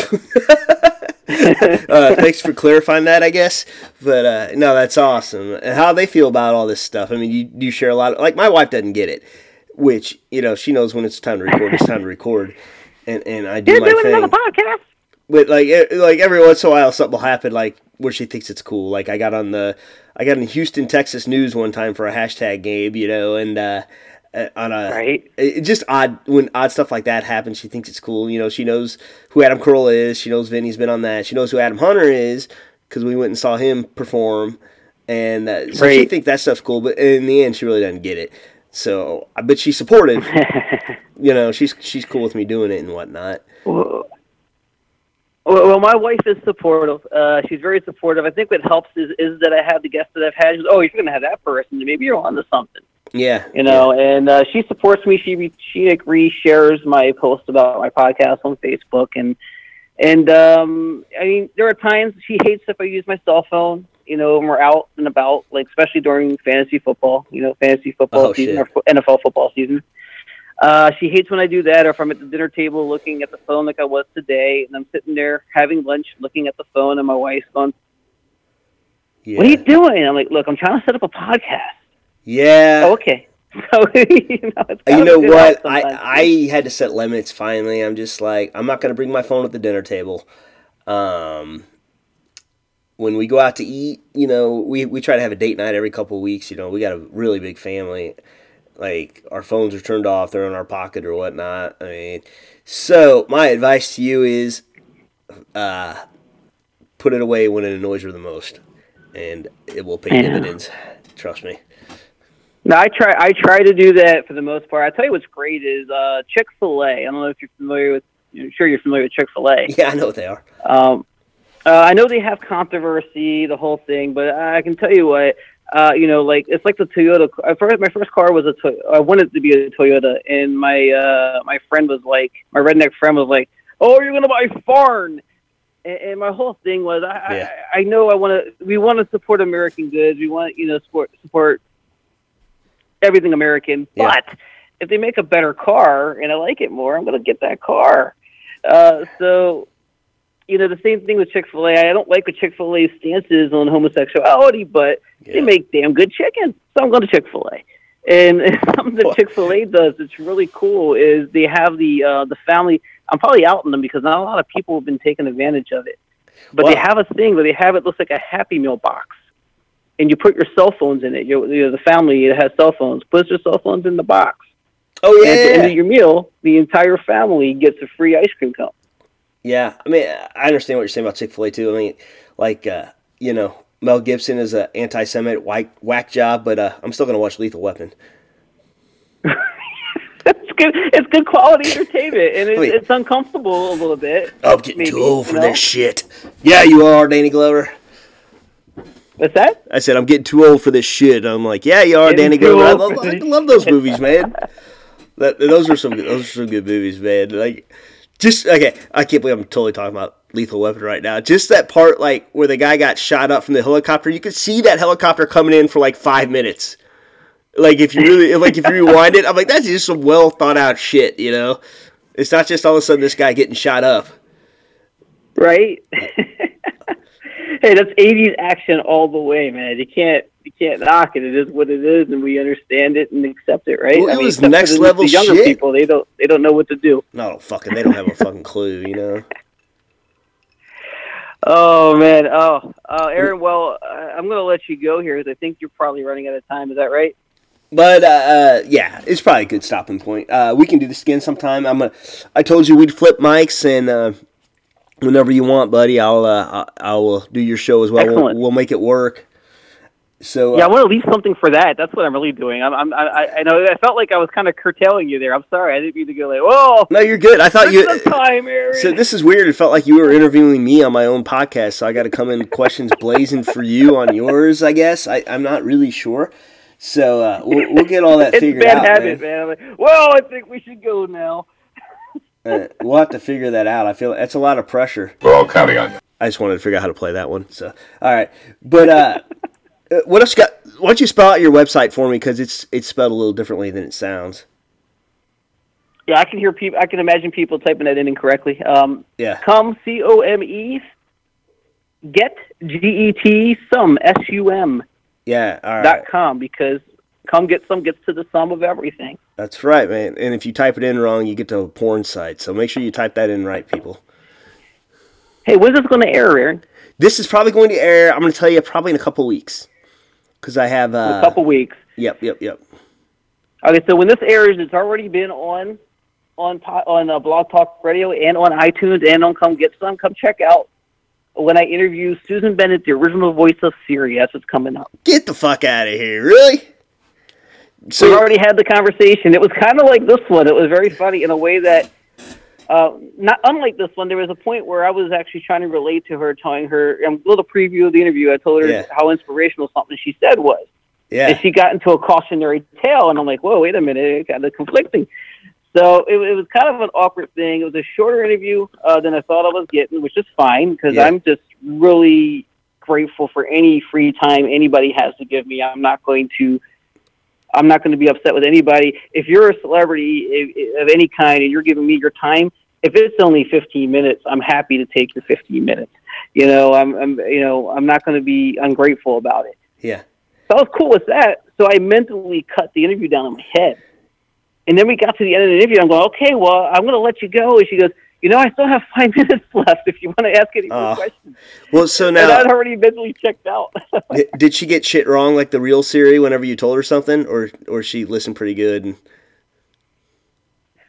S1: uh, thanks for clarifying that, I guess. But uh, no, that's awesome. And how they feel about all this stuff? I mean, you you share a lot. Of, like my wife doesn't get it, which you know she knows when it's time to record. It's time to record, and and I do
S2: You're
S1: my
S2: doing
S1: thing.
S2: another podcast
S1: but like like every once in a while something will happen like where she thinks it's cool. Like I got on the I got in Houston, Texas news one time for a hashtag game, you know, and uh, uh on a
S2: right.
S1: It, just odd when odd stuff like that happens. She thinks it's cool. You know, she knows who Adam Carolla is. She knows Vinny's been on that. She knows who Adam Hunter is because we went and saw him perform, and uh, so right. she thinks that stuff's cool. But in the end, she really doesn't get it. So, but she's supportive. you know, she's she's cool with me doing it and whatnot.
S2: Well, well, my wife is supportive. Uh, she's very supportive. I think what helps is is that I have the guests that I've had. Goes, oh, you're going to have that person. Maybe you're on to something.
S1: Yeah.
S2: You know, yeah. and uh, she supports me. She re- she like reshares my post about my podcast on Facebook, and and um, I mean, there are times she hates if I use my cell phone. You know, when we're out and about, like especially during fantasy football. You know, fantasy football oh, season shit. or NFL football season. Uh, she hates when I do that, or if I'm at the dinner table looking at the phone like I was today, and I'm sitting there having lunch, looking at the phone, and my wife's going, yeah. "What are you doing?" I'm like, "Look, I'm trying to set up a podcast."
S1: Yeah.
S2: Oh, okay. So you know,
S1: you know what? I I had to set limits finally. I'm just like I'm not gonna bring my phone at the dinner table. Um, when we go out to eat, you know, we we try to have a date night every couple of weeks. You know, we got a really big family. Like our phones are turned off; they're in our pocket or whatnot. I mean, so my advice to you is, uh, put it away when it annoys you the most, and it will pay dividends. Trust me.
S2: No, I try. I try to do that for the most part. I tell you what's great is uh, Chick Fil A. I don't know if you're familiar with. I'm sure you're familiar with Chick Fil A.
S1: Yeah, I know what they are.
S2: Um, uh, I know they have controversy, the whole thing, but I can tell you what. Uh, you know, like it's like the Toyota. I first, my first car was a. Toy- I wanted it to be a Toyota, and my uh, my friend was like, my redneck friend was like, "Oh, you're gonna buy foreign." And, and my whole thing was, I
S1: Yeah.
S2: I, I know I want to. We want to support American goods. We want you know support support everything American.
S1: Yeah.
S2: But if they make a better car and I like it more, I'm gonna get that car. Uh, so you know, the same thing with Chick Fil A. I don't like the Chick Fil A stances on homosexuality, but
S1: Yeah.
S2: they make damn good chicken, so I'm going to Chick Fil A. And something that Chick Fil A does that's really cool is they have the uh, the family. I'm probably outing them because not a lot of people have been taking advantage of it. But they have a thing where they have it looks like a Happy Meal box, and you put your cell phones in it. You you know, the family it has cell phones. Puts your cell phones in the box.
S1: Oh yeah.
S2: And at the end of your meal, the entire family gets a free ice cream cone.
S1: Yeah, I mean, I understand what you're saying about Chick Fil A too. I mean, like, uh, you know, Mel Gibson is an anti-Semite whack, whack job, but uh, I'm still gonna watch Lethal Weapon.
S2: it's good. It's good quality entertainment, and it,
S1: Wait.
S2: it's uncomfortable a little bit.
S1: I'm getting
S2: Maybe,
S1: too old for
S2: you know?
S1: this shit. Yeah, you are, Danny Glover.
S2: What's that?
S1: I said I'm getting too old for this shit. I'm like, yeah, you are,
S2: Getting
S1: Danny Glover. I love, I love those movies, man. That, those are some those are some good movies, man. Like, just okay. I can't believe I'm totally talking about Lethal Weapon right now. Just that part, like where the guy got shot up from the helicopter. You could see that helicopter coming in for like five minutes. Like if you really, like if you rewind it, I'm like, that's just some well thought out shit. You know, it's not just all of a sudden this guy getting shot up.
S2: Right? hey, that's '80s action all the way, man. You can't you can't knock it. It is what it is, and we understand it and accept it, right?
S1: Well, it was
S2: except for
S1: next level
S2: the younger
S1: shit.
S2: people. They don't they don't know what to do.
S1: No, fucking, they don't have a fucking clue. You know.
S2: Oh man. Oh, uh, Aaron. Well, uh, I'm gonna let you go here because I think you're probably running out of time. Is that right?
S1: But uh, uh, yeah, it's probably a good stopping point. Uh, we can do this again sometime. I'm gonna. I told you we'd flip mics, and uh, whenever you want, buddy, I'll uh, I, I will do your show as well. We'll,
S2: Excellent.
S1: we'll make it work. So
S2: Yeah, I
S1: uh,
S2: want to leave something for that. That's what I'm really doing. I'm, I'm I, I know I felt like I was kind of curtailing you there. I'm sorry. I didn't mean to go like, whoa.
S1: no, you're good. I thought you.
S2: This is time, Aaron.
S1: So this is weird. It felt like you were interviewing me on my own podcast, so I got to come in questions blazing for you on yours. I guess I, I'm not really sure. So uh, we'll, we'll get all that
S2: it's
S1: figured
S2: bad
S1: out,
S2: habit,
S1: man.
S2: man. Like, well, I think we should go now.
S1: Uh, we'll have to figure that out. I feel that's a lot of pressure.
S3: We're all counting on you.
S1: I just wanted to figure out how to play that one. So, all right. But uh, uh, what else you got? Why don't you spell out your website for me? Because it's it's spelled a little differently than it sounds.
S2: Yeah, I can hear people. I can imagine people typing that in incorrectly. Um,
S1: Yeah.
S2: come C O M E, get G E T some S U M
S1: Yeah. All right.
S2: dot com because come get some gets to the sum of everything.
S1: That's right, man. And if you type it in wrong, you get to a porn site. So make sure you type that in right, people.
S2: Hey, when's this going to air, Aaron?
S1: This is probably going to air. I'm going to tell you probably in a couple weeks. Because I have. Uh,
S2: a couple weeks.
S1: Yep. Yep. Yep.
S2: Okay, so when this airs, it's already been on on on uh, Blog Talk Radio and on iTunes and on Come Get Some. Come check out when I interview Susan Bennett, the original voice of Siri. That's what's coming up.
S1: Get the fuck out of here! Really?
S2: We already had the conversation. It was kind of like this one. It was very funny in a way that, uh, not unlike this one, there was a point where I was actually trying to relate to her, telling her a little preview of the interview. I told her
S1: Yeah.
S2: how inspirational something she said was.
S1: yeah.
S2: and she got into a cautionary tale, and I'm like, whoa, wait a minute, it kind of conflicting. So it, it was kind of an awkward thing. It was a shorter interview uh, than I thought I was getting, which is fine because
S1: Yeah.
S2: I'm just really grateful for any free time anybody has to give me. I'm not going to. I'm not going to be upset with anybody. If you're a celebrity of any kind and you're giving me your time, if it's only 15 minutes, I'm happy to take your 15 minutes. You know, I'm, I'm you know, I'm not going to be ungrateful about it.
S1: yeah.
S2: So I was cool with that. So I mentally cut the interview down in my head. And then we got to the end of the interview. I'm going, okay, well, I'm going to let you go. And she goes, you know, I still have five minutes left if you want to ask any more
S1: Oh.
S2: questions.
S1: Well, so
S2: and
S1: now
S2: I'd already mentally checked out.
S1: did she get shit wrong like the real Siri whenever you told her something, or or she listened pretty good? And,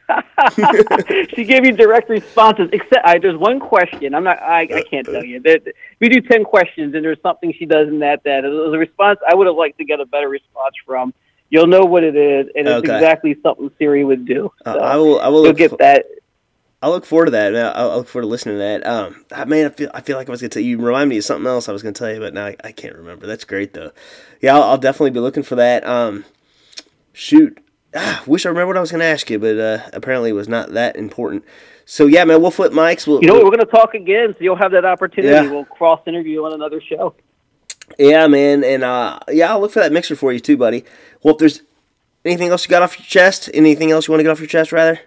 S2: she gave you direct responses. Except I, there's one question. I'm not. I, I can't tell you. That we do ten questions, and there's something she does in that. That it a response I would have liked to get a better response from. You'll know what it is, and it's
S1: Okay.
S2: exactly something Siri would do.
S1: uh, I will. I will
S2: you'll
S1: look.
S2: get
S1: fo-
S2: that.
S1: I'll look forward to that. I'll, I'll look forward to listening to that. Um, I man, I feel I feel like I was gonna tell you. Remind me of something else I was gonna tell you, but now I, I can't remember. That's great though. Yeah, I'll, I'll definitely be looking for that. Um, shoot, ah, wish I remember what I was gonna ask you, but uh, apparently it was not that important. So yeah, man, we'll flip mics. We'll,
S2: You know, what, we're going to talk again, so you'll have that opportunity.
S1: Yeah.
S2: We'll cross interview on another show.
S1: Yeah, man, and uh, yeah, I'll look for that mixer for you too, buddy. Well, if there's anything else you got off your chest, anything else you want to get off your chest, rather.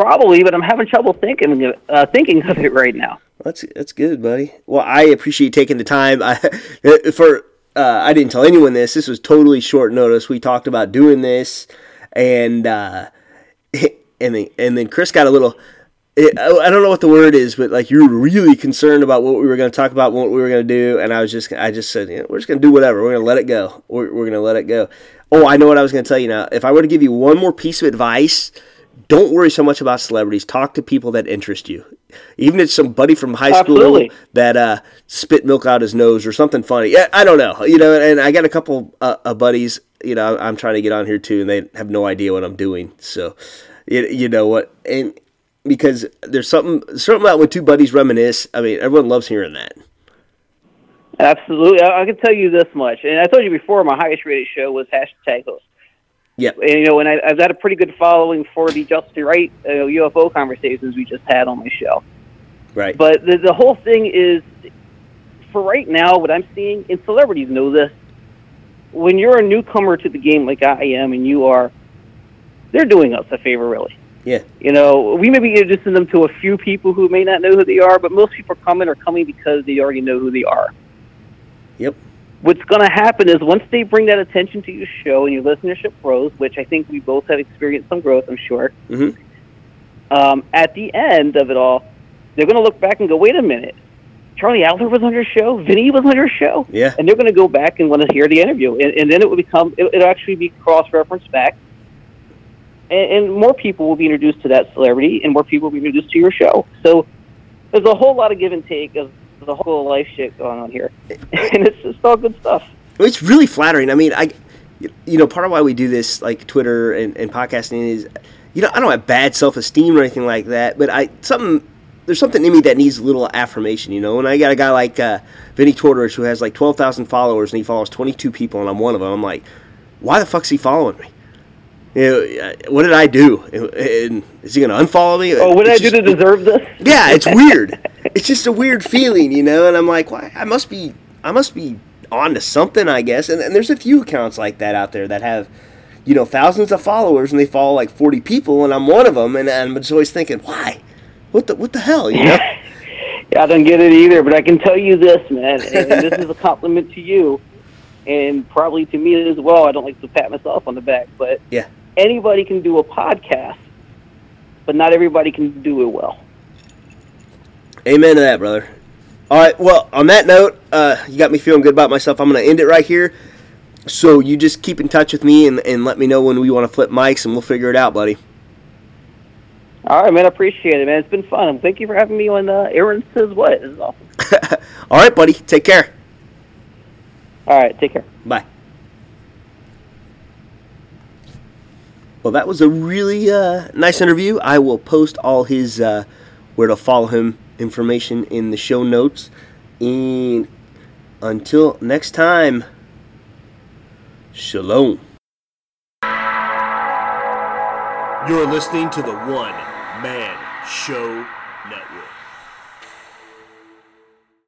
S2: Probably, but I'm having trouble thinking uh, thinking of it right now.
S1: That's that's good, buddy. Well, I appreciate you taking the time. I for uh, I didn't tell anyone this. This was totally short notice. We talked about doing this, and uh, and then and then Chris got a little. I don't know what the word is, but like you were really concerned about what we were going to talk about, what we were going to do, and I was just, I just said, we're just going to do whatever. We're going to let it go. We're, we're going to let it go. Oh, I know what I was going to tell you now. If I were to give you one more piece of advice, don't worry so much about celebrities. Talk to people that interest you. Even if it's some buddy from high school
S2: Absolutely.
S1: that uh, spit milk out his nose or something funny. Yeah, I don't know. You know, and I got a couple uh, uh, buddies. You know, I'm trying to get on here too, and they have no idea what I'm doing. So, you, you know what? And because there's something something about when two buddies reminisce. I mean, everyone loves hearing that.
S2: Absolutely, I, I can tell you this much, and I told you before. My highest rated show was hashtag host.
S1: Yep.
S2: And you know, and I, I've got a pretty good following for the Justin Wright uh, UFO conversations we just had on my show.
S1: Right.
S2: But the, the whole thing is, for right now, what I'm seeing, and celebrities know this, when you're a newcomer to the game like I am, and you are, they're doing us a favor, really.
S1: yeah.
S2: You know, we may be introducing them to a few people who may not know who they are, but most people coming are coming because they already know who they are.
S1: Yep.
S2: What's going to happen is once they bring that attention to your show and your listenership grows, which I think we both have experienced some growth, I'm sure.
S1: Mhm.
S2: Um, at the end of it all, they're going to look back and go, "Wait a minute, Charlie Adler was on your show, Vinny was on your show,"
S1: Yeah.
S2: and they're going to go back and want to hear the interview, and, and then it will become it, it'll actually be cross-referenced back, and, and more people will be introduced to that celebrity, and more people will be introduced to your show. So there's a whole lot of give and take of the whole life shit going on here, and it's just all good stuff.
S1: It's really flattering. I mean, I, you know, part of why we do this, like Twitter and, and podcasting, is, you know, I don't have bad self esteem or anything like that, but I something there's something in me that needs a little affirmation, you know. And I got a guy like uh, Vinny Tortorich who has like twelve thousand followers and he follows twenty two people, and I'm one of them. I'm like, why the fuck's he following me? You know, uh, what did I do? And, is he gonna unfollow me?
S2: Oh, what did I
S1: It's
S2: do to deserve this?
S1: yeah, it's weird. it's just a weird feeling, you know. And I'm like, why? I must be, I must be on to something, I guess. And, and there's a few accounts like that out there that have, you know, thousands of followers, and they follow like 40 people, and I'm one of them. And, and I'm just always thinking, why? What the what the hell, you know?
S2: Yeah, I don't get it either, but I can tell you this, man, and this is a compliment to you, and probably to me as well. I don't like to pat myself on the back, but
S1: Yeah.
S2: Anybody can do a podcast, but not everybody can do it well.
S1: Amen to that, brother. All right. Well, on that note, uh, you got me feeling good about myself. I'm going to end it right here. So you just keep in touch with me and, and let me know when we want to flip mics, and we'll figure it out, buddy.
S2: All right, man, I appreciate it, man. It's been fun. Thank you for having me on uh, Aaron Says What. This is awesome.
S1: All right, buddy. Take care.
S2: All right, take care.
S1: Bye. Well, that was a really uh, nice interview. I will post all his uh, where to follow him information in the show notes. And until next time, shalom. You're listening to the One Man Show.